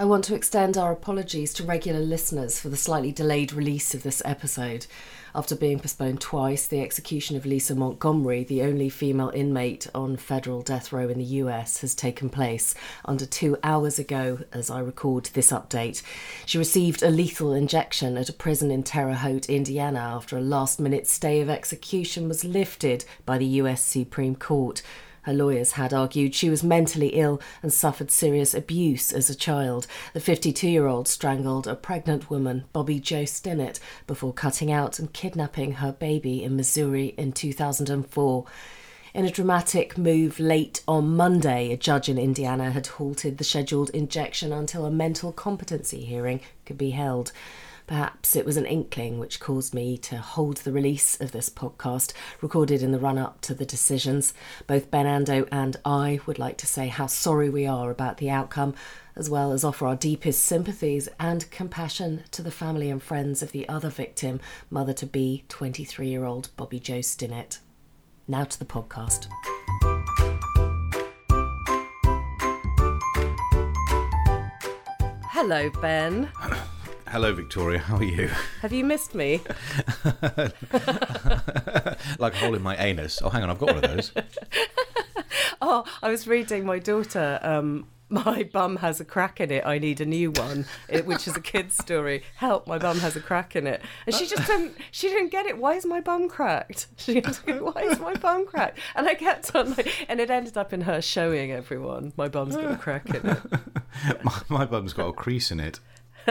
I want to extend our apologies to regular listeners for the slightly delayed release of this episode. After being postponed twice, the execution of Lisa Montgomery, the only female inmate on federal death row in the US, has taken place under two hours ago as I record this update. She received a lethal injection at a prison in Terre Haute, Indiana, after a last minute stay of execution was lifted by the US Supreme Court. Her lawyers had argued she was mentally ill and suffered serious abuse as a child. The 52 year old strangled a pregnant woman, Bobby Jo Stinnett, before cutting out and kidnapping her baby in Missouri in 2004. In a dramatic move late on Monday, a judge in Indiana had halted the scheduled injection until a mental competency hearing could be held. Perhaps it was an inkling which caused me to hold the release of this podcast, recorded in the run up to the decisions. Both Ben Ando and I would like to say how sorry we are about the outcome, as well as offer our deepest sympathies and compassion to the family and friends of the other victim, mother to be 23 year old Bobby Jo Stinnett. Now to the podcast. Hello, Ben. Hello, Victoria. How are you? Have you missed me? like a hole in my anus. Oh, hang on, I've got one of those. oh, I was reading my daughter. Um, my bum has a crack in it. I need a new one, it, which is a kid's story. Help! My bum has a crack in it, and she just didn't. She didn't get it. Why is my bum cracked? She was like, "Why is my bum cracked?" And I kept on like, and it ended up in her showing everyone, "My bum's got a crack in it." my, my bum's got a crease in it.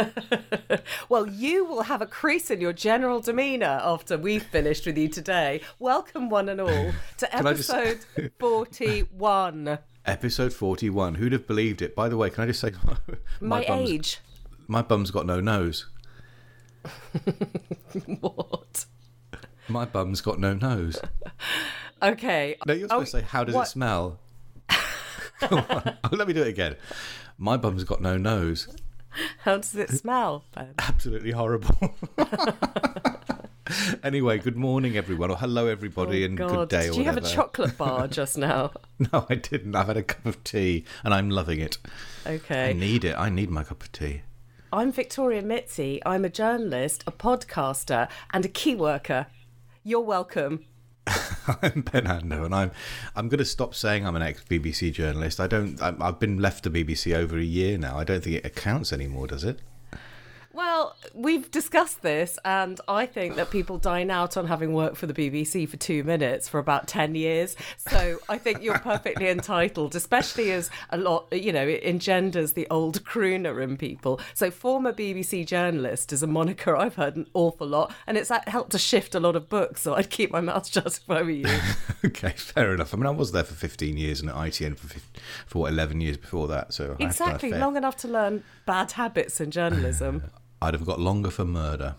well, you will have a crease in your general demeanour after we've finished with you today. Welcome, one and all, to episode just... 41. Episode 41. Who'd have believed it? By the way, can I just say my, my age? My bum's got no nose. what? My bum's got no nose. Okay. No, you're supposed oh, to say, how does what? it smell? Let me do it again. My bum's got no nose. How does it smell, Ben? Absolutely horrible. anyway, good morning, everyone, or hello, everybody, oh, and God. good day. Did you whatever. have a chocolate bar just now? no, I didn't. I've had a cup of tea, and I'm loving it. Okay. I need it. I need my cup of tea. I'm Victoria Mitzi. I'm a journalist, a podcaster, and a key worker. You're welcome. I'm Ben Ando, and I'm I'm going to stop saying I'm an ex BBC journalist. I don't. i have been left the BBC over a year now. I don't think it accounts anymore, does it? Well, we've discussed this, and I think that people dine out on having worked for the BBC for two minutes for about 10 years. So I think you're perfectly entitled, especially as a lot, you know, it engenders the old crooner in people. So, former BBC journalist is a moniker I've heard an awful lot, and it's uh, helped to shift a lot of books. So I'd keep my mouth shut if I were you. okay, fair enough. I mean, I was there for 15 years and at ITN for, 15, for what, 11 years before that. So exactly, long enough to learn bad habits in journalism. I'd have got longer for murder.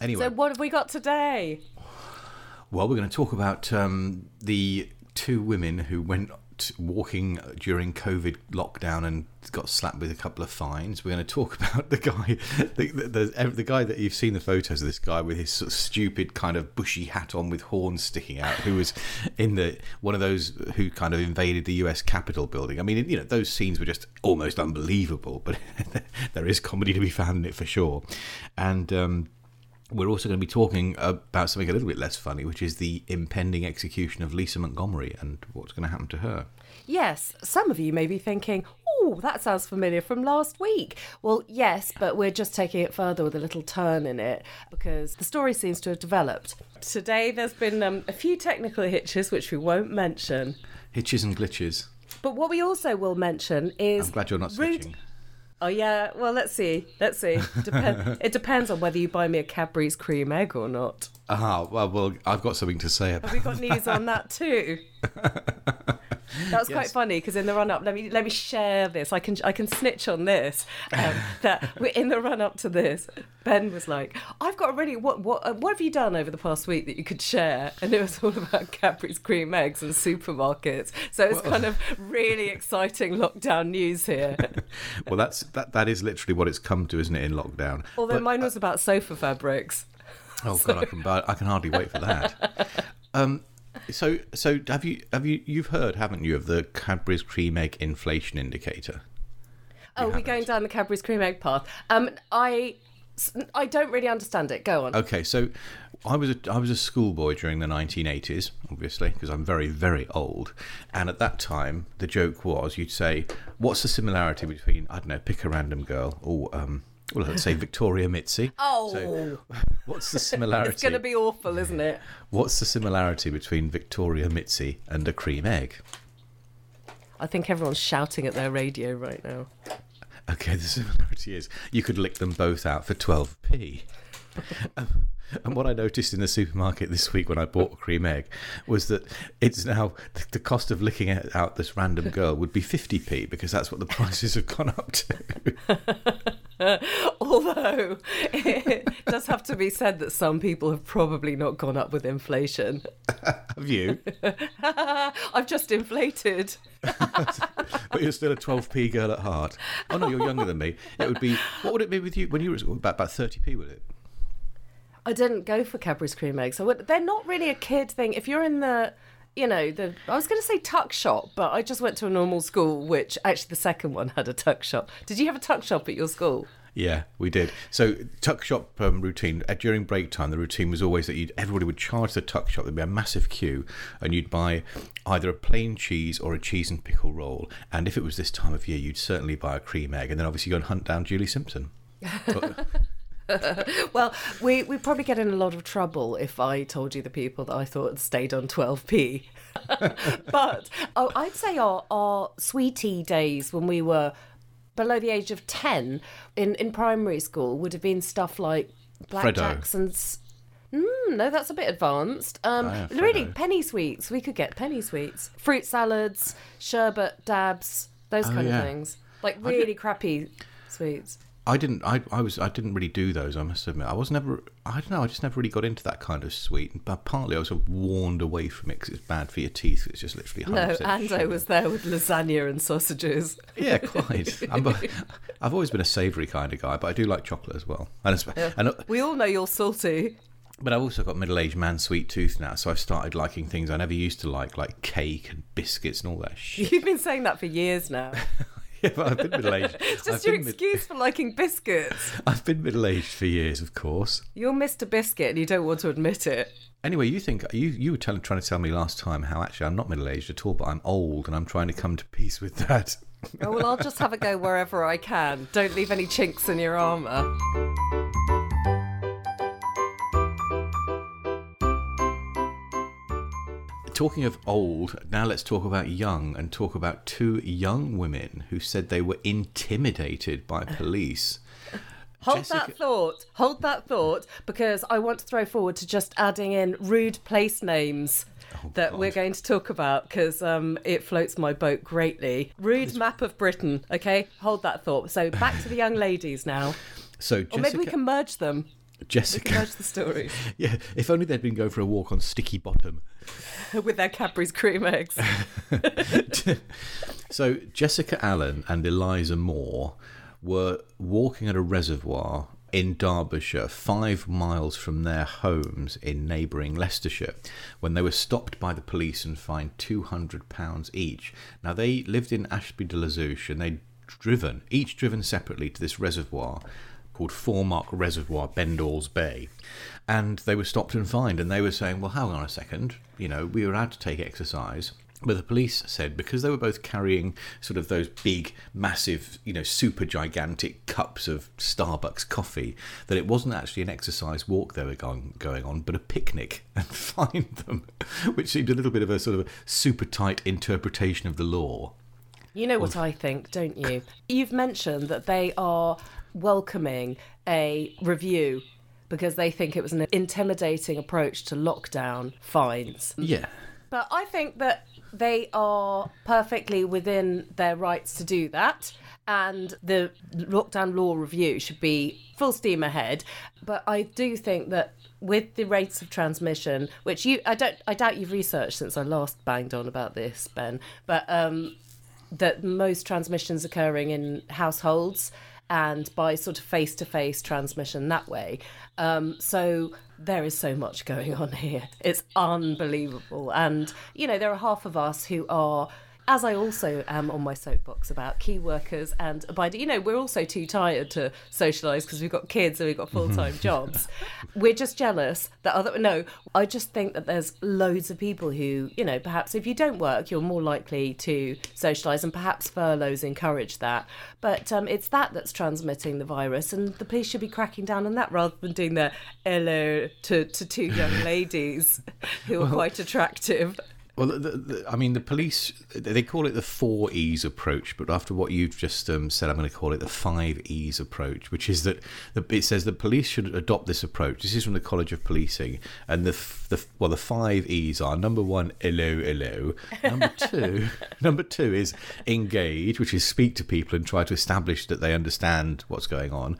Anyway. So, what have we got today? Well, we're going to talk about um, the two women who went walking during COVID lockdown and got slapped with a couple of fines. We're going to talk about the guy, the, the, the, guy that you've seen the photos of this guy with his sort of stupid kind of bushy hat on with horns sticking out, who was in the one of those who kind of invaded the U.S. Capitol building. I mean, you know, those scenes were just almost unbelievable, but there is comedy to be found in it for sure, and. Um, we're also going to be talking about something a little bit less funny, which is the impending execution of Lisa Montgomery and what's going to happen to her. Yes, some of you may be thinking, oh, that sounds familiar from last week. Well, yes, but we're just taking it further with a little turn in it because the story seems to have developed. Today, there's been um, a few technical hitches which we won't mention. Hitches and glitches. But what we also will mention is. I'm glad you're not switching. Oh yeah, well let's see, let's see. Dep- it depends on whether you buy me a Cadbury's cream egg or not. Ah, well, well, I've got something to say about. Have we got news on that too? That was yes. quite funny because in the run up, let me let me share this. I can I can snitch on this. Um, that in the run up to this, Ben was like, "I've got a really what what uh, what have you done over the past week that you could share?" And it was all about Cadbury's cream eggs and supermarkets. So it's kind of really exciting lockdown news here. well, that's that that is literally what it's come to, isn't it? In lockdown. Although but, mine was uh, about sofa fabrics. Oh so. God, I can I can hardly wait for that. Um, so, so have you have you you've heard, haven't you, of the Cadbury's cream egg inflation indicator? Oh, we're going down the Cadbury's cream egg path. Um, I, I don't really understand it. Go on. Okay, so I was a, I was a schoolboy during the 1980s, obviously, because I'm very very old. And at that time, the joke was you'd say, "What's the similarity between I don't know, pick a random girl or um, well, let's say Victoria Mitzi." Oh. So, what's the similarity? It's going to be awful, isn't it? What's the similarity between Victoria Mitzi and a cream egg? I think everyone's shouting at their radio right now. Okay, the similarity is you could lick them both out for 12p. Um, and what I noticed in the supermarket this week when I bought a cream egg was that it's now the cost of licking out this random girl would be 50p because that's what the prices have gone up to. Although it does have to be said that some people have probably not gone up with inflation. have you? I've just inflated. but you're still a 12p girl at heart. Oh no, you're younger than me. It would be, what would it be with you when you were about, about 30p, would it? I didn't go for Cadbury's cream eggs. I would, they're not really a kid thing. If you're in the, you know, the I was going to say tuck shop, but I just went to a normal school, which actually the second one had a tuck shop. Did you have a tuck shop at your school? Yeah, we did. So tuck shop um, routine uh, during break time. The routine was always that you'd, everybody would charge the tuck shop. There'd be a massive queue, and you'd buy either a plain cheese or a cheese and pickle roll. And if it was this time of year, you'd certainly buy a cream egg, and then obviously go and hunt down Julie Simpson. well, we we probably get in a lot of trouble if I told you the people that I thought stayed on 12p. but oh, I'd say our our sweetie days when we were below the age of 10 in in primary school would have been stuff like blackjacks and Mm, no, that's a bit advanced. Um, oh, yeah, really, penny sweets. We could get penny sweets, fruit salads, sherbet dabs, those oh, kind yeah. of things. Like really crappy sweets. I didn't. I, I was. I didn't really do those. I must admit. I was never. I don't know. I just never really got into that kind of sweet. But partly I was sort of warned away from it because it's bad for your teeth. It's just literally. No, Ando sugar. was there with lasagna and sausages. Yeah, quite. I'm a, I've always been a savoury kind of guy, but I do like chocolate as well. And, yeah. and uh, we all know you're salty. But I've also got middle-aged man sweet tooth now, so I've started liking things I never used to like, like cake and biscuits and all that shit. You've been saying that for years now. yeah, but I've been middle aged. it's just I've your excuse mid- for liking biscuits. I've been middle aged for years, of course. You're Mr. Biscuit and you don't want to admit it. Anyway, you think you you were telling, trying to tell me last time how actually I'm not middle aged at all, but I'm old and I'm trying to come to peace with that. oh well, I'll just have a go wherever I can. Don't leave any chinks in your armour. Talking of old, now let's talk about young and talk about two young women who said they were intimidated by police. Hold Jessica... that thought. Hold that thought because I want to throw forward to just adding in rude place names. Oh, that God. we're going to talk about because um, it floats my boat greatly. Rude map of Britain. Okay, hold that thought. So back to the young ladies now. So Jessica... or maybe we can merge them. Jessica. Merge the story. yeah, if only they'd been going for a walk on Sticky Bottom. with their Cadbury's cream eggs. so Jessica Allen and Eliza Moore were walking at a reservoir in Derbyshire, five miles from their homes in neighbouring Leicestershire, when they were stopped by the police and fined £200 each. Now, they lived in Ashby de la Zouch and they'd driven, each driven separately, to this reservoir called Foremark Reservoir, Bendalls Bay. And they were stopped and fined, and they were saying, well, hang on a second, you know, we were allowed to take exercise. But the police said because they were both carrying sort of those big, massive, you know, super gigantic cups of Starbucks coffee, that it wasn't actually an exercise walk they were going, going on, but a picnic, and fined them, which seemed a little bit of a sort of super tight interpretation of the law. You know what I think, don't you? You've mentioned that they are welcoming a review because they think it was an intimidating approach to lockdown fines. Yeah. But I think that they are perfectly within their rights to do that. And the lockdown law review should be full steam ahead. But I do think that with the rates of transmission, which you I don't I doubt you've researched since I last banged on about this, Ben, but um, that most transmissions occurring in households and by sort of face to face transmission that way. Um, so there is so much going on here. It's unbelievable. And, you know, there are half of us who are as I also am on my soapbox about key workers and abiding. You know, we're also too tired to socialise because we've got kids and we've got full time jobs. We're just jealous that other. No, I just think that there's loads of people who, you know, perhaps if you don't work, you're more likely to socialise, and perhaps furloughs encourage that. But um, it's that that's transmitting the virus, and the police should be cracking down on that rather than doing their hello to, to two young ladies who are quite attractive. Well, the, the, I mean, the police, they call it the four E's approach, but after what you've just um, said, I'm going to call it the five E's approach, which is that the, it says the police should adopt this approach. This is from the College of Policing. And the, the well, the five E's are number one, hello, hello. Number two, number two is engage, which is speak to people and try to establish that they understand what's going on.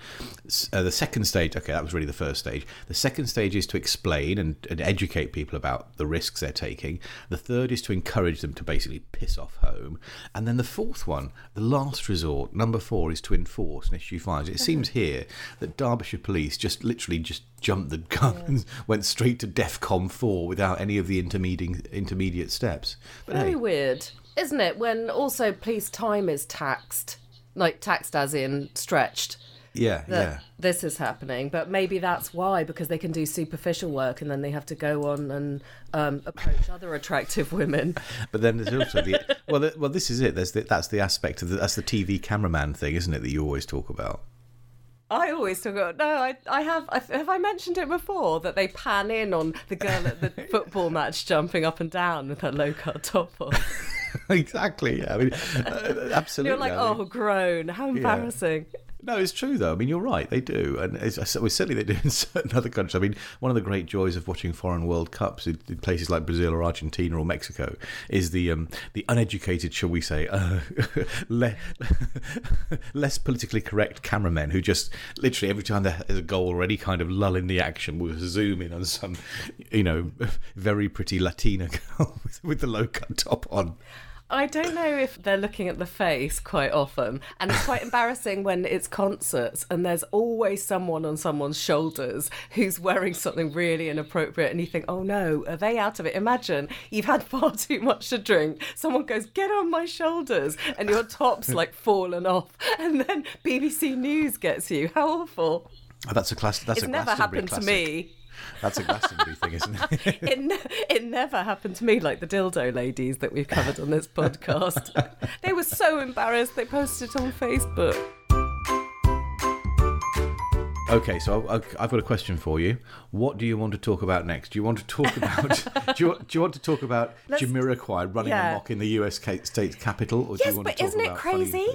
Uh, the second stage, okay, that was really the first stage. The second stage is to explain and, and educate people about the risks they're taking. The third is to encourage them to basically piss off home. And then the fourth one, the last resort, number four, is to enforce and issue fines. It seems here that Derbyshire Police just literally just jumped the gun yeah. and went straight to DEFCON 4 without any of the intermediate, intermediate steps. But Very hey. weird, isn't it? When also police time is taxed, like taxed as in stretched yeah, yeah. This is happening, but maybe that's why because they can do superficial work and then they have to go on and um, approach other attractive women. But then there's also the well, the, well, this is it. There's the, that's the aspect of the, that's the TV cameraman thing, isn't it? That you always talk about. I always talk about no. I I have have I mentioned it before that they pan in on the girl at the football match jumping up and down with her low cut top on. exactly. Yeah. I mean, uh, absolutely. You're like, I mean, oh, groan! How embarrassing. Yeah. No, it's true though. I mean, you're right. They do, and it's, well, certainly they do in certain other countries. I mean, one of the great joys of watching foreign World Cups in, in places like Brazil or Argentina or Mexico is the um, the uneducated, shall we say, uh, le- less politically correct cameramen who just literally every time there's a goal or any kind of lull in the action will zoom in on some, you know, very pretty Latina girl with, with the low cut top on. I don't know if they're looking at the face quite often. And it's quite embarrassing when it's concerts and there's always someone on someone's shoulders who's wearing something really inappropriate. And you think, oh no, are they out of it? Imagine you've had far too much to drink. Someone goes, get on my shoulders. And your top's like fallen off. And then BBC News gets you. How awful. Oh, that's a class. That's it's never happened classic. to me. That's a Glastonbury thing, isn't it? it, ne- it never happened to me like the dildo ladies that we've covered on this podcast. they were so embarrassed, they posted it on Facebook. Okay, so I've got a question for you. What do you want to talk about next? Do you want to talk about? do, you, do you want to talk about Let's, Jamiroquai running yeah. amok in the U.S. state capital? or yes, do you want but to talk isn't it crazy?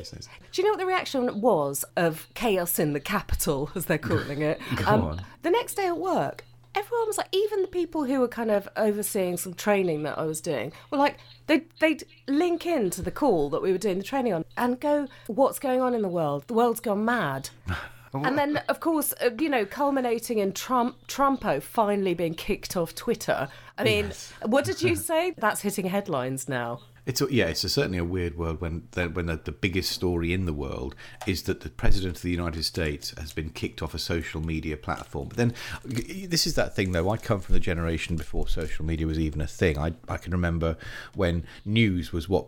Do you know what the reaction was of chaos in the capital, as they're calling it? Um, on. The next day at work, everyone was like, even the people who were kind of overseeing some training that I was doing were like, they'd, they'd link into the call that we were doing the training on and go, what's going on in the world? The world's gone mad. and then, of course, uh, you know, culminating in Trump, Trumpo finally being kicked off Twitter. I mean, yes. what did you say? That's hitting headlines now. It's a, yeah, it's a, certainly a weird world when the, when the, the, biggest story in the world is that the president of the United States has been kicked off a social media platform. But then this is that thing though. I come from the generation before social media was even a thing. I I can remember when news was what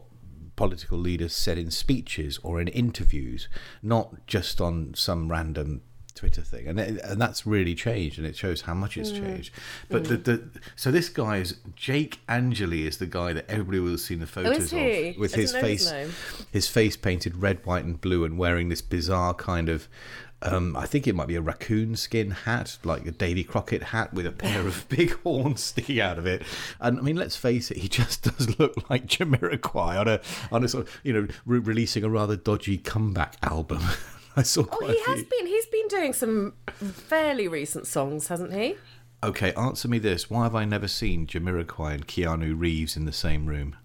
political leaders said in speeches or in interviews, not just on some random Twitter thing, and it, and that's really changed, and it shows how much it's mm. changed. But mm. the, the so this guy is Jake Angeli is the guy that everybody will have seen the oh, photos oh, of with his face his, his face painted red, white, and blue, and wearing this bizarre kind of um, I think it might be a raccoon skin hat, like a Davy Crockett hat with a pair of big horns sticking out of it. And I mean, let's face it, he just does look like Jamiroquai on a on a sort of, you know re- releasing a rather dodgy comeback album. I saw. oh, he has been. He's been doing some fairly recent songs, hasn't he? Okay, answer me this: Why have I never seen Jamiroquai and Keanu Reeves in the same room?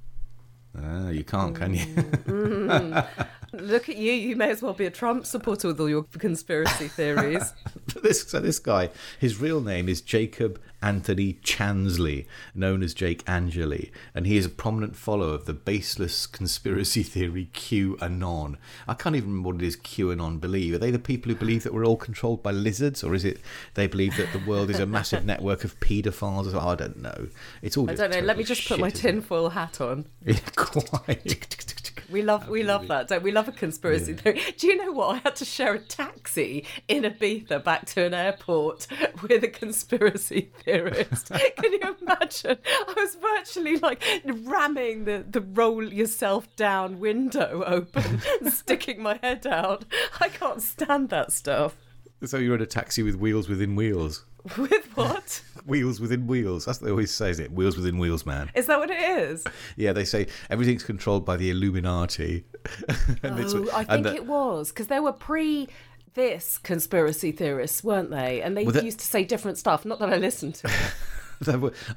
Uh, you can't, can you? mm. Look at you. You may as well be a Trump supporter with all your conspiracy theories. this so this guy, his real name is Jacob Anthony Chansley, known as Jake Angeli, and he is a prominent follower of the baseless conspiracy theory QAnon. I can't even remember what it is QAnon believe. Are they the people who believe that we're all controlled by lizards, or is it they believe that the world is a massive network of paedophiles? I don't know. It's all. I don't know. Let me just put my tinfoil hat on. Quite. We love we love that. Don't we? Love a conspiracy theory. Do you know what? I had to share a taxi in Ibiza back to an airport with a conspiracy theorist. Can you imagine? I was virtually like ramming the, the roll yourself down window open, sticking my head out. I can't stand that stuff. So you're in a taxi with wheels within wheels. With what? wheels within wheels. That's what they always say, is it? Wheels within wheels, man. Is that what it is? Yeah, they say everything's controlled by the Illuminati. oh, I think the, it was because there were pre this conspiracy theorists, weren't they? And they well, used to say different stuff. Not that I listened to.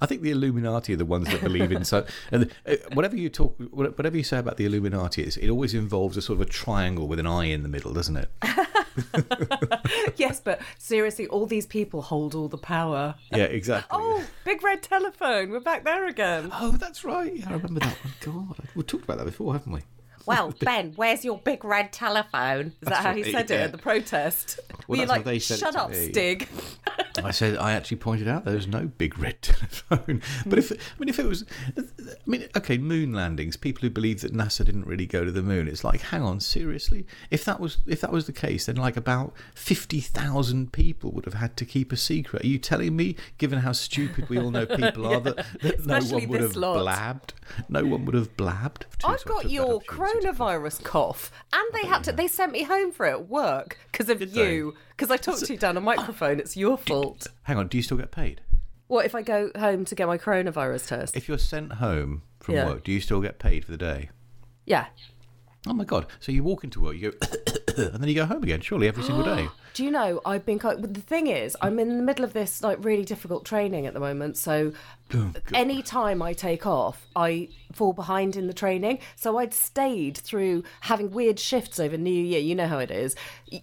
I think the Illuminati are the ones that believe in so. And uh, whatever you talk, whatever you say about the Illuminati, is it always involves a sort of a triangle with an eye in the middle, doesn't it? yes, but seriously, all these people hold all the power. Yeah, exactly. oh, big red telephone. We're back there again. Oh, that's right. Yeah, I remember that one. God, we've talked about that before, haven't we? Well, Ben, where's your big red telephone? Is that how he said it, yeah. at the protest? Well, Were you like, they said shut up, me. Stig? I said I actually pointed out there's no big red telephone. But hmm. if I mean, if it was, I mean, okay, moon landings. People who believe that NASA didn't really go to the moon. It's like, hang on, seriously? If that was if that was the case, then like about fifty thousand people would have had to keep a secret. Are you telling me, given how stupid we all know people yeah. are, that, that no one would have lot. blabbed? No one would have blabbed. I've got your coronavirus cough, and they had to. They sent me home for it at work because of Did you. Because I talked to you down a microphone. It's your fault. Hang on. Do you still get paid? What if I go home to get my coronavirus test? If you're sent home from yeah. work, do you still get paid for the day? Yeah. Oh my god! So you walk into work, you go, and then you go home again. Surely every single day. Do you know? I've been. The thing is, I'm in the middle of this like really difficult training at the moment. So oh, any time I take off, I fall behind in the training. So I'd stayed through having weird shifts over New Year. You know how it is.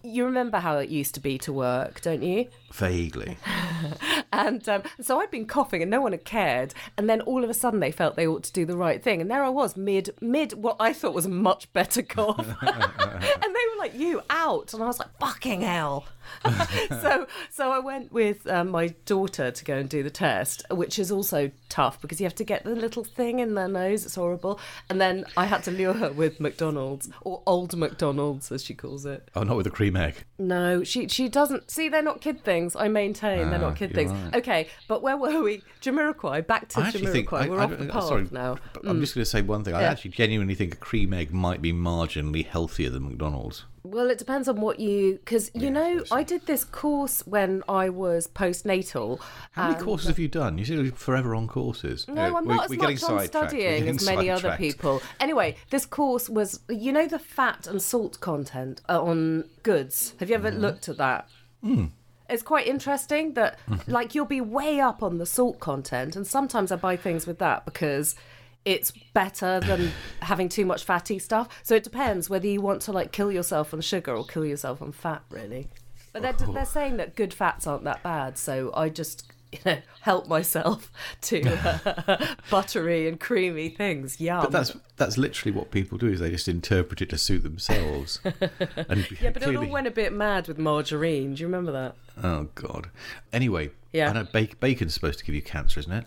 You remember how it used to be to work, don't you? Vaguely. and um, so I'd been coughing, and no one had cared. And then all of a sudden, they felt they ought to do the right thing, and there I was, mid mid what I thought was a much better cough, and they were like, "You out," and I was like, "Fucking hell." so so I went with um, my daughter to go and do the test, which is also tough because you have to get the little thing in their nose. It's horrible. And then I had to lure her with McDonald's or old McDonald's as she calls it. Oh, not with a cream egg. No, she she doesn't see. They're not kid things. I maintain they're not ah, kid things. Right. Okay, but where were we? Jamiroquai. Back to Jamiroquai. Think, We're I, off the path sorry, now. I'm mm. just going to say one thing. I actually genuinely think a cream egg might be marginally healthier than McDonald's. Well, it depends on what you because you yeah, know I did this course when I was postnatal. How many courses have you done? You seem forever on courses. No, yeah, I'm not we're, as much on studying as many other people. Anyway, this course was you know the fat and salt content on goods. Have you ever mm. looked at that? Mm. It's quite interesting that like you'll be way up on the salt content, and sometimes I buy things with that because it's better than having too much fatty stuff. So it depends whether you want to like kill yourself on sugar or kill yourself on fat, really. But they're, oh. they're saying that good fats aren't that bad, so I just you know help myself to uh, buttery and creamy things. Yum. But that's that's literally what people do is they just interpret it to suit themselves. and yeah, but clearly... it all went a bit mad with margarine. Do you remember that? Oh God. Anyway, yeah, I know bacon's supposed to give you cancer, isn't it?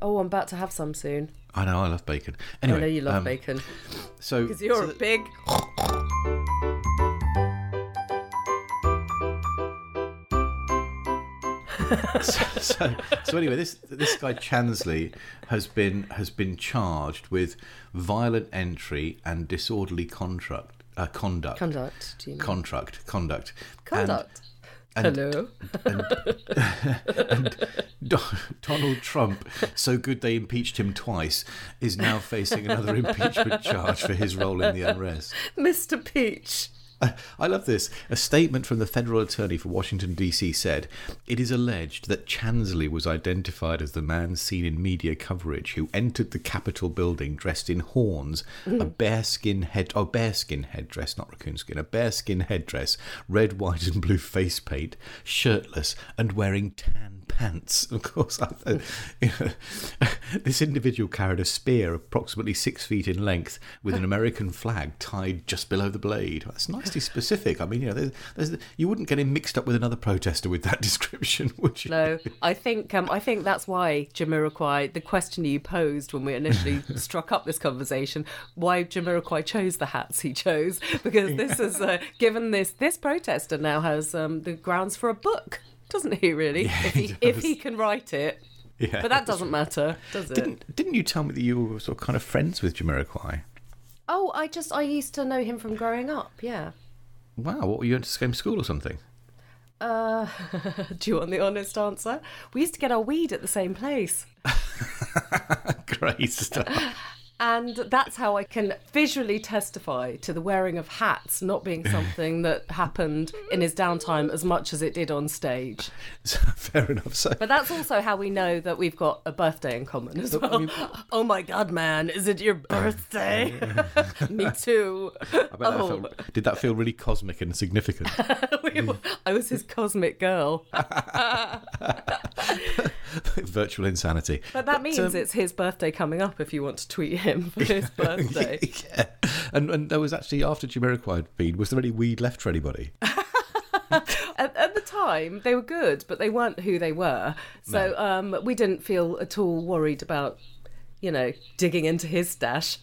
Oh, I'm about to have some soon. I know, I love bacon. Anyway, I know you love um, bacon. So because you're so a big. so, so, so, anyway, this this guy Chansley has been has been charged with violent entry and disorderly contract uh, conduct. Conduct. Contract. Conduct. Conduct. And, Hello. And, and, Donald Trump, so good they impeached him twice, is now facing another impeachment charge for his role in the unrest. Mr. Peach. I love this. A statement from the federal attorney for Washington, D.C. said It is alleged that Chansley was identified as the man seen in media coverage who entered the Capitol building dressed in horns, a mm-hmm. bearskin head, oh, bearskin headdress, not raccoon skin, a bearskin headdress, red, white, and blue face paint, shirtless, and wearing tan pants. Of course, I, you know, this individual carried a spear approximately six feet in length with an American flag tied just below the blade. That's nicely specific. I mean, you know, there's, there's, you wouldn't get him mixed up with another protester with that description, would you? No, I think um, I think that's why Jamiroquai. The question you posed when we initially struck up this conversation, why Jamiroquai chose the hats he chose, because this is uh, given this this protester now has um, the grounds for a book, doesn't he? Really, Yeah, if he he if he can write it. Yeah, But that doesn't matter, does it? Didn't didn't you tell me that you were sort of kind of friends with Jamiroquai? Oh, I just I used to know him from growing up. Yeah. Wow, what were you to the same school or something? Uh, do you want the honest answer? We used to get our weed at the same place. Great stuff. And that's how I can visually testify to the wearing of hats not being something that happened in his downtime as much as it did on stage. Fair enough. So, But that's also how we know that we've got a birthday in common as well. oh my god, man, is it your birthday? Me too. I bet that Oh. felt, did that feel really cosmic and significant? We were- I was his cosmic girl. Virtual insanity. But that means um, it's his birthday coming up if you want to tweet him for his birthday. yeah. And and there was actually after Jamiroquai had been, was there any weed left for anybody? at, at the time they were good but they weren't who they were so um, we didn't feel at all worried about you know digging into his stash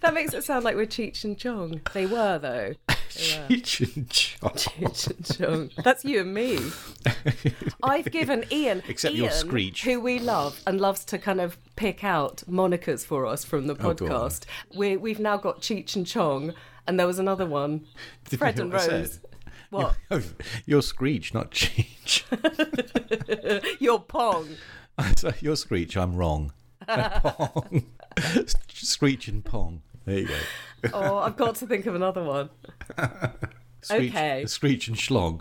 that makes it sound like we're cheech and chong they were though They were. Cheech and Chong. Cheech and chong that's you and me i've given ian Except your screech. who we love and loves to kind of pick out monikers for us from the Oh, podcast we, we've now got cheech and chong and there was another one Did Fred and Rose. What? Oh, your screech, not Cheech. Your pong. so your screech, I'm wrong. pong. Screech and pong. There you go. Oh, I've got to think of another one. Screech, Okay. Screech and schlong.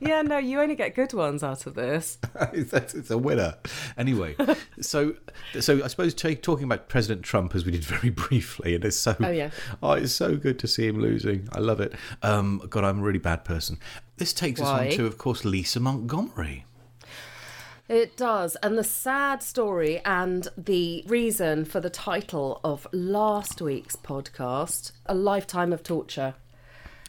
Yeah, no, you only get good ones out of this. It's a winner. Anyway, so so I suppose ta talking about President Trump as we did very briefly, and it's so Oh, yeah. oh, it's so good to see him losing. I love it. Um, God, I'm a really bad person. This takes us on to, of course, Lisa Montgomery. It does. And the sad story and the reason for the title of last week's podcast, A Lifetime of Torture.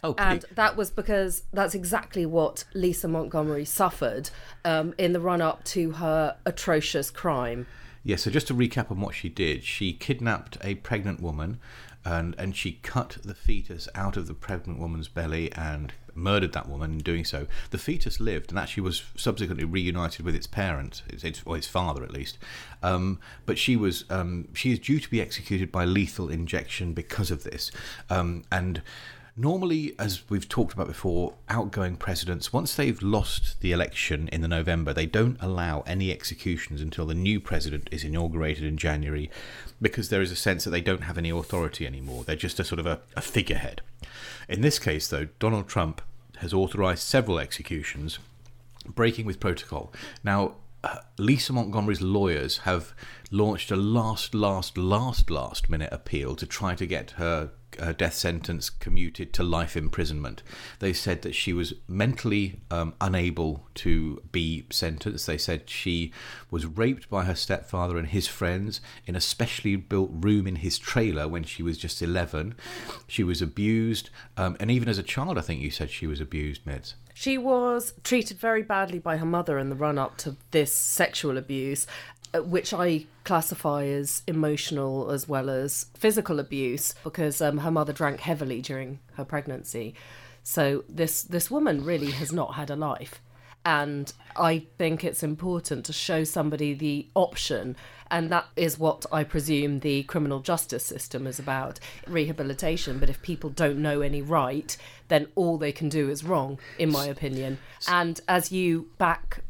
Oh, And that was because that's exactly what Lisa Montgomery suffered um, in the run up to her atrocious crime. Yeah, so just to recap on what she did, she kidnapped a pregnant woman and, and she cut the fetus out of the pregnant woman's belly and murdered that woman in doing so. The fetus lived and actually was subsequently reunited with its parent, its, its, or its father at least. Um, but she was um, she is due to be executed by lethal injection because of this. Um, and Normally, as we've talked about before, outgoing presidents, once they've lost the election in the November, they don't allow any executions until the new president is inaugurated in January because there is a sense that they don't have any authority anymore. They're just a sort of a, a figurehead. In this case, though, Donald Trump has authorized several executions breaking with protocol. Now, uh, Lisa Montgomery's lawyers have launched a last, last, last, last minute appeal to try to get her uh, death sentence commuted to life imprisonment. They said that she was mentally um, unable to be sentenced. They said she was raped by her stepfather and his friends in a specially built room in his trailer when she was just 11. She was abused, um, and even as a child, I think you said she was abused, Mids. She was treated very badly by her mother in the run up to this sexual abuse, which I classify as emotional as well as physical abuse because um, her mother drank heavily during her pregnancy. So this this woman really has not had a life. And I think it's important to show somebody the option. And that is what I presume the criminal justice system is about rehabilitation. But if people don't know any right, then all they can do is wrong, in my opinion. And as you back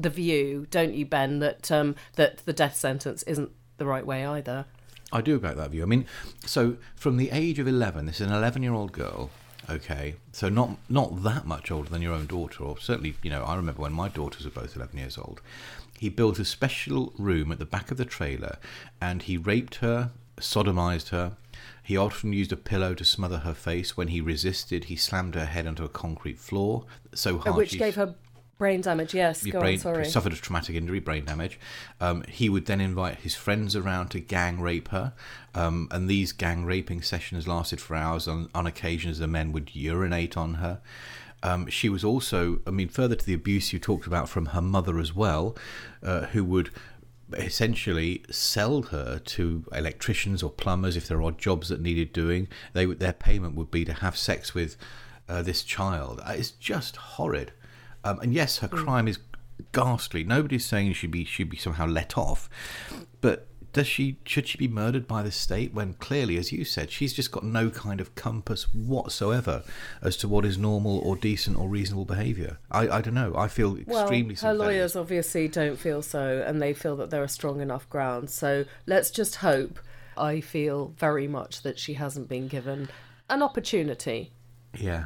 the view, don't you, Ben, that um, that the death sentence isn't the right way either? I do back that view. I mean, so from the age of 11, this is an 11 year old girl. Okay, so not not that much older than your own daughter, or certainly, you know, I remember when my daughters were both 11 years old. He built a special room at the back of the trailer, and he raped her, sodomized her. He often used a pillow to smother her face. When he resisted, he slammed her head onto a concrete floor so hard Which she gave her brain damage. Yes, your go brain on. Sorry. suffered a traumatic injury, brain damage. Um, he would then invite his friends around to gang rape her, um, and these gang raping sessions lasted for hours. On, on occasions, the men would urinate on her. Um, she was also, I mean, further to the abuse you talked about from her mother as well, uh, who would essentially sell her to electricians or plumbers if there are odd jobs that needed doing. They their payment would be to have sex with uh, this child. Uh, It's just horrid. Um, and yes, her crime is ghastly. Nobody's saying she be should be somehow let off, but does she should she be murdered by the state when clearly, as you said, she's just got no kind of compass whatsoever as to what is normal or decent or reasonable behaviour? I, I don't know. I feel well, extremely. her lawyers obviously don't feel so, and they feel that there are strong enough grounds. So let's just hope. I feel very much that she hasn't been given an opportunity. Yeah.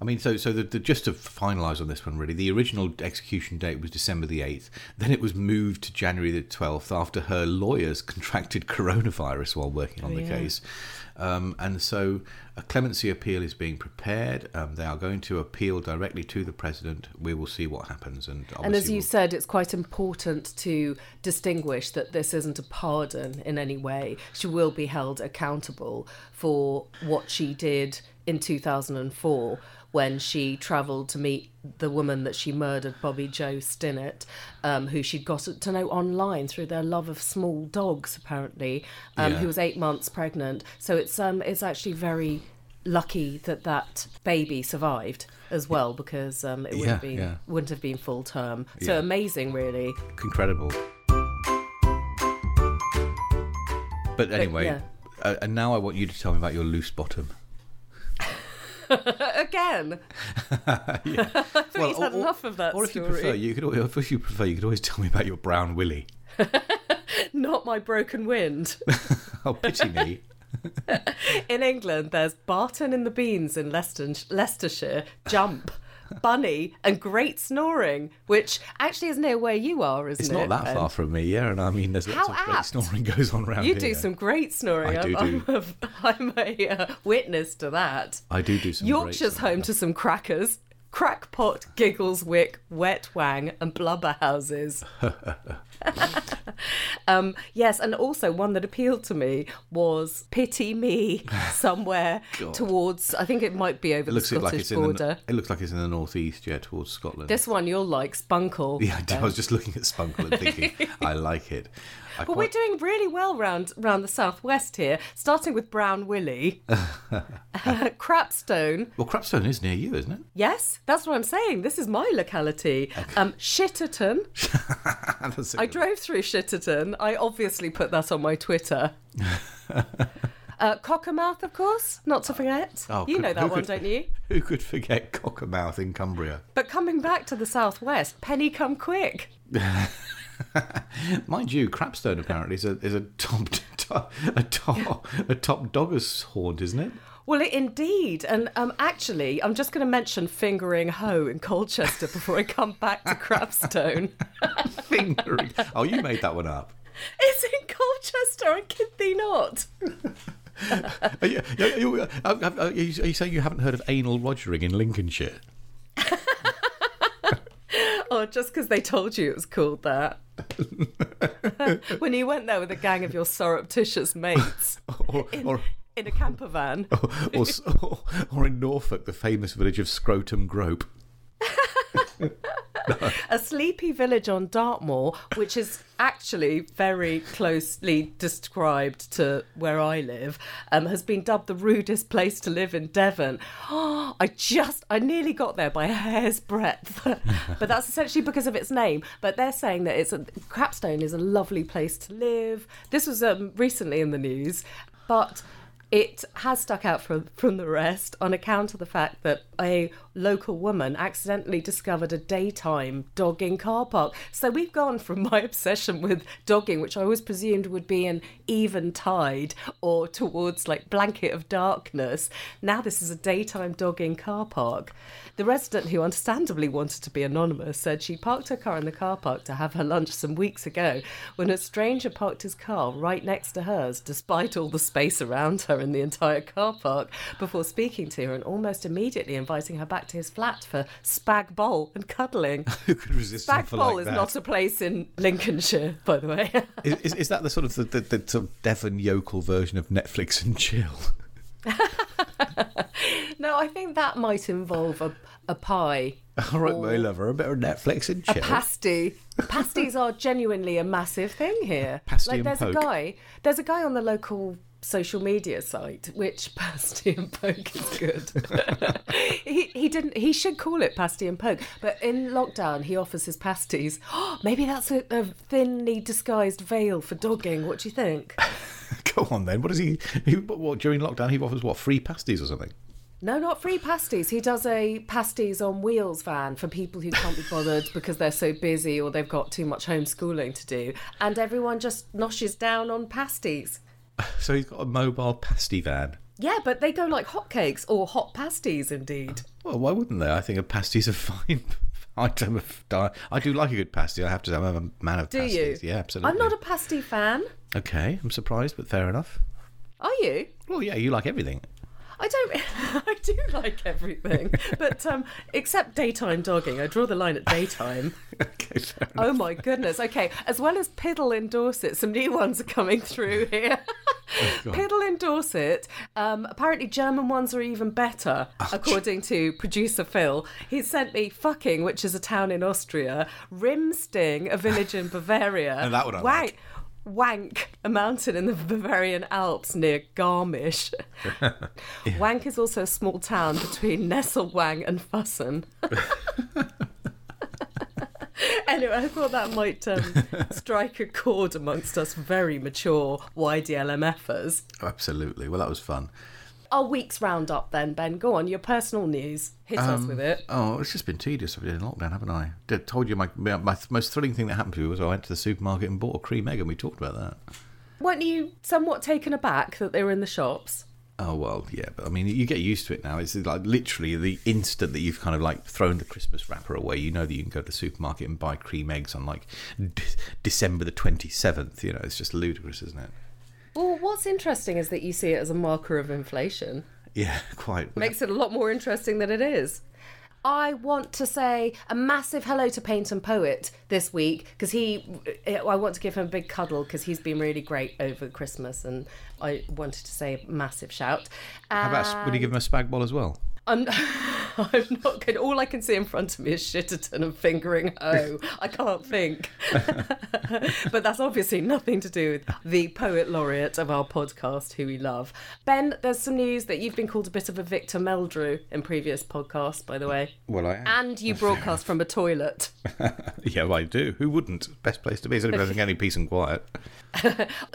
I mean, so so the, the just to finalise on this one, really, the original execution date was December the eighth. Then it was moved to January the twelfth after her lawyers contracted coronavirus while working on the yeah. case, um, and so a clemency appeal is being prepared. Um, they are going to appeal directly to the president. We will see what happens, and And as you we'll- said, it's quite important to distinguish that this isn't a pardon in any way. She will be held accountable for what she did in 2004 when she travelled to meet the woman that she murdered, Bobby Jo Stinnett, um, who she'd got to know online through their love of small dogs, apparently, um, Yeah. who was eight months pregnant. So it's um, it's actually very lucky that that baby survived as well because um, it would Yeah, have been yeah. wouldn't have been full term. So amazing, really. incredible. But anyway, yeah. uh, and now I want you to tell me about your loose bottom. Again, I thought you'd had or, enough of that or if you prefer, you could. al- If you prefer, you could always tell me about your brown willy. Not my broken wind. Oh, pity me. in England, there's Barton in the Beans in Leicester- Leicestershire, Jump, Bunny, and Great Snoring, which actually is near where you are, isn't It's it? not that far from me, yeah. And I mean, there's lots How of great apt. snoring goes on around here. You here. do some great snoring. I do I'm, do. I'm a, I'm a uh, witness to that. I do do some. great Yorkshire's home to some crackers, crackpot, giggles, wick, Wetwang, and Blubberhouses. um, yes, and also one that appealed to me was Pity Me somewhere towards, I think it might be over It the Scottish like it's in border. the. It looks like it's in the northeast, yeah, towards Scotland. This one you'll like, Spunkle. yeah, I. I was just looking at Spunkle and thinking, I like it. I But we're doing really well round round the southwest here, starting with Brown Willie, Crapstone. well, Crapstone is near you, isn't it? Yes, that's what I'm saying. This is my locality. Um, Shitterton. I a I good- drove through Shitterton. I obviously put that on my Twitter. uh, Cockermouth, of course, not to forget. Oh, you could- know that one, could- don't you? Who could forget Cockermouth in Cumbria? But coming back to the southwest, Pennycomequick. Mind you, Crapstone apparently is a is a top, a top a top doggers haunt, isn't it? Well, it, indeed. And um, actually, I'm just going to mention Fingringhoe in Colchester before I come back to Crapstone. Fingering. Oh, you made that one up. it's in Colchester, I kid thee not. Are you, are you- are you- are you saying you haven't heard of anal rogering in Lincolnshire? Oh, just because they told you it was called that. when you went there with a gang of your surreptitious mates Or, in, or, in a camper van. or, or, or in Norfolk, the famous village of Scrotum Grope. a sleepy village on Dartmoor, which is actually very closely described to where I live, um, has been dubbed the rudest place to live in Devon. Oh, I just, I nearly got there by a hair's breadth, but that's essentially because of its name. But they're saying that it's a, Crapstone is a lovely place to live. This was um, recently in the news, but It has stuck out from, from the rest on account of the fact that a local woman accidentally discovered a daytime dogging car park. So we've gone from my obsession with dogging, which I always presumed would be an even tide or towards like blanket of darkness. Now this is a daytime dogging car park. The resident, who understandably wanted to be anonymous, said she parked her car in the car park to have her lunch some weeks ago when a stranger parked his car right next to hers, despite all the space around her in the entire car park, before speaking to her and almost immediately inviting her back to his flat for spag bowl and cuddling. Who could resist Spag bowl like is that? not a place in Lincolnshire, by the way. is, is, is that the sort of the, the, the sort of Devon yokel version of Netflix and chill? no, I think that might involve a, a pie. All right, my lover, a bit of Netflix and A chill. pasty. Pasties are genuinely a massive thing here. Pasty like there's poke. a guy there's a guy on the local social media site which pasty and poke is good. he he didn't he should call it pasty and poke, but in lockdown he offers his pasties. Oh, Maybe that's a, a thinly disguised veil for dogging. What do you think? Go on then. What is he? he what, during lockdown, he offers what free pasties or something? No, not free pasties. He does a pasties on wheels van for people who can't be bothered because they're so busy or they've got too much homeschooling to do. And everyone just noshes down on pasties. So he's got a mobile pasty van. Yeah, but they go like hotcakes or hot pasties indeed. Well, why wouldn't they? I think a pasty's a fine item of diet. I do like a good pasty. I have to say, I'm a man of Do pasties. you? Yeah, absolutely. I'm not a pasty fan. Okay, I'm surprised, but fair enough. Are you? Well, yeah, you like everything. I don't. I do like everything, but um, except daytime dogging. I draw the line at daytime. okay. Oh my goodness. Okay. As well as Piddle in Dorset, some new ones are coming through here. God. Piddle in Dorset. Um, apparently, German ones are even better, according to producer Phil. He sent me Fucking, which is a town in Austria, Rimsting, a village in Bavaria. Now that one I like. Wank, a mountain in the Bavarian Alps near Garmisch. Wank is also a small town between Nesselwang and Fussen. anyway, I thought that might um, strike a chord amongst us very mature YDLMFers. Absolutely. Well, that was fun. Our week's roundup then, Ben. Go on, your personal news. Hit us um, with it. Oh, it's just been tedious. I've been in lockdown, haven't I? I told you my, my my most thrilling thing that happened to me was I went to the supermarket and bought a cream egg, and we talked about that. Weren't you somewhat taken aback that they were in the shops? Oh well, yeah, but I mean, you get used to it now. It's like literally the instant that you've kind of like thrown the Christmas wrapper away, you know that you can go to the supermarket and buy cream eggs on like de- December the twenty seventh. You know, it's just ludicrous, isn't it? Well, what's interesting is that you see it as a marker of inflation. Yeah, quite. Makes it a lot more interesting than it is. I want to say a massive hello to Paint and Poet this week because he, I want to give him a big cuddle because he's been really great over Christmas and I wanted to say a massive shout. How about would you give him a spag bol as well? I'm, I'm not good. All I can see in front of me is Shitterton and Fingringhoe. I can't think. but that's obviously nothing to do with the poet laureate of our podcast, who we love. Ben, there's some news that you've been called a bit of a Victor Meldrew in previous podcasts, by the way. Well, I am. And you broadcast from a toilet. yeah, well, I do. Who wouldn't? Best place to be. Doesn't get any peace and quiet.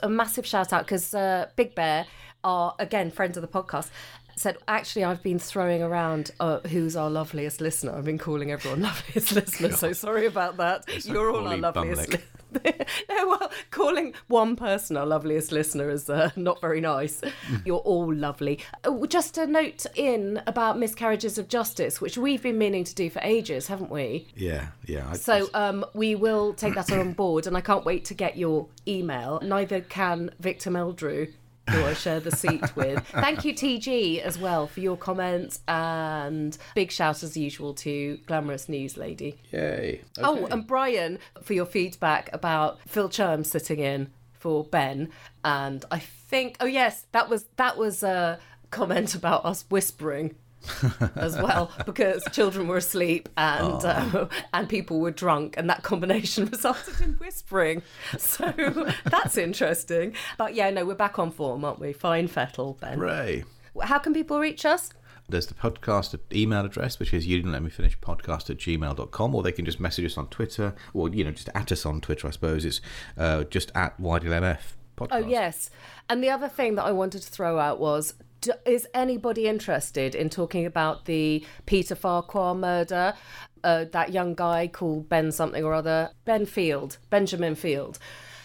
a massive shout out because uh, Big Bear are again friends of the podcast. Said actually, I've been throwing around uh, who's our loveliest listener. I've been calling everyone loveliest listener. So sorry about that. You're all our loveliest. bumlick. Li- no, well, calling one person our loveliest listener is uh, not very nice. You're all lovely. Uh, just a note in about miscarriages of justice, which we've been meaning to do for ages, haven't we? Yeah, yeah. I, So um, we will take that on board, and I can't wait to get your email. Neither can Victor Meldrew, who I share the seat with. Thank you, TG, as well, for your comments, and big shout as usual to Glamorous News Lady. yay. Oh, and Brian for your feedback about Phil Cherm sitting in for Ben, and I think oh yes, that was that was a comment about us whispering. As well because children were asleep and uh, and people were drunk and that combination resulted in whispering so that's interesting but yeah no we're back on form aren't we fine fettle ben Hooray. how can people reach us There's the podcast email address, which is you didn't let me finish podcast at gmail.com, or they can just message us on Twitter, or, you know, just at us on Twitter, I suppose. It's uh, just at YDLMF. podcast. Oh, yes. And the other thing that I wanted to throw out was d- is anybody interested in talking about the Peter Farquhar murder? Uh, that young guy called Ben something or other, Ben Field, Benjamin Field.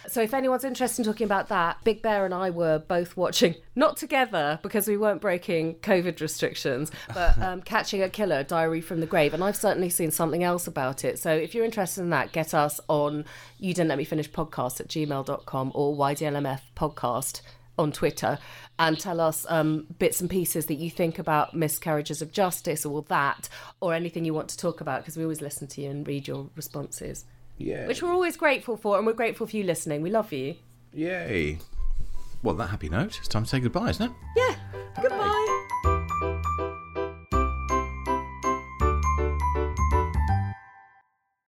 So if anyone's interested in talking about that, Big Bear and I were both watching, not together because we weren't breaking COVID restrictions, but um, Catching a Killer, Diary from the Grave. And I've certainly seen something else about it. So if you're interested in that, get us on you didn't let me finish podcast at gmail.com or YDLMF podcast on Twitter and tell us um, bits and pieces that you think about miscarriages of justice or that or anything you want to talk about because we always listen to you and read your responses Yeah. which we're always grateful for and we're grateful for you listening we love you Yay. Well, that happy note, it's time to say goodbye, isn't it? yeah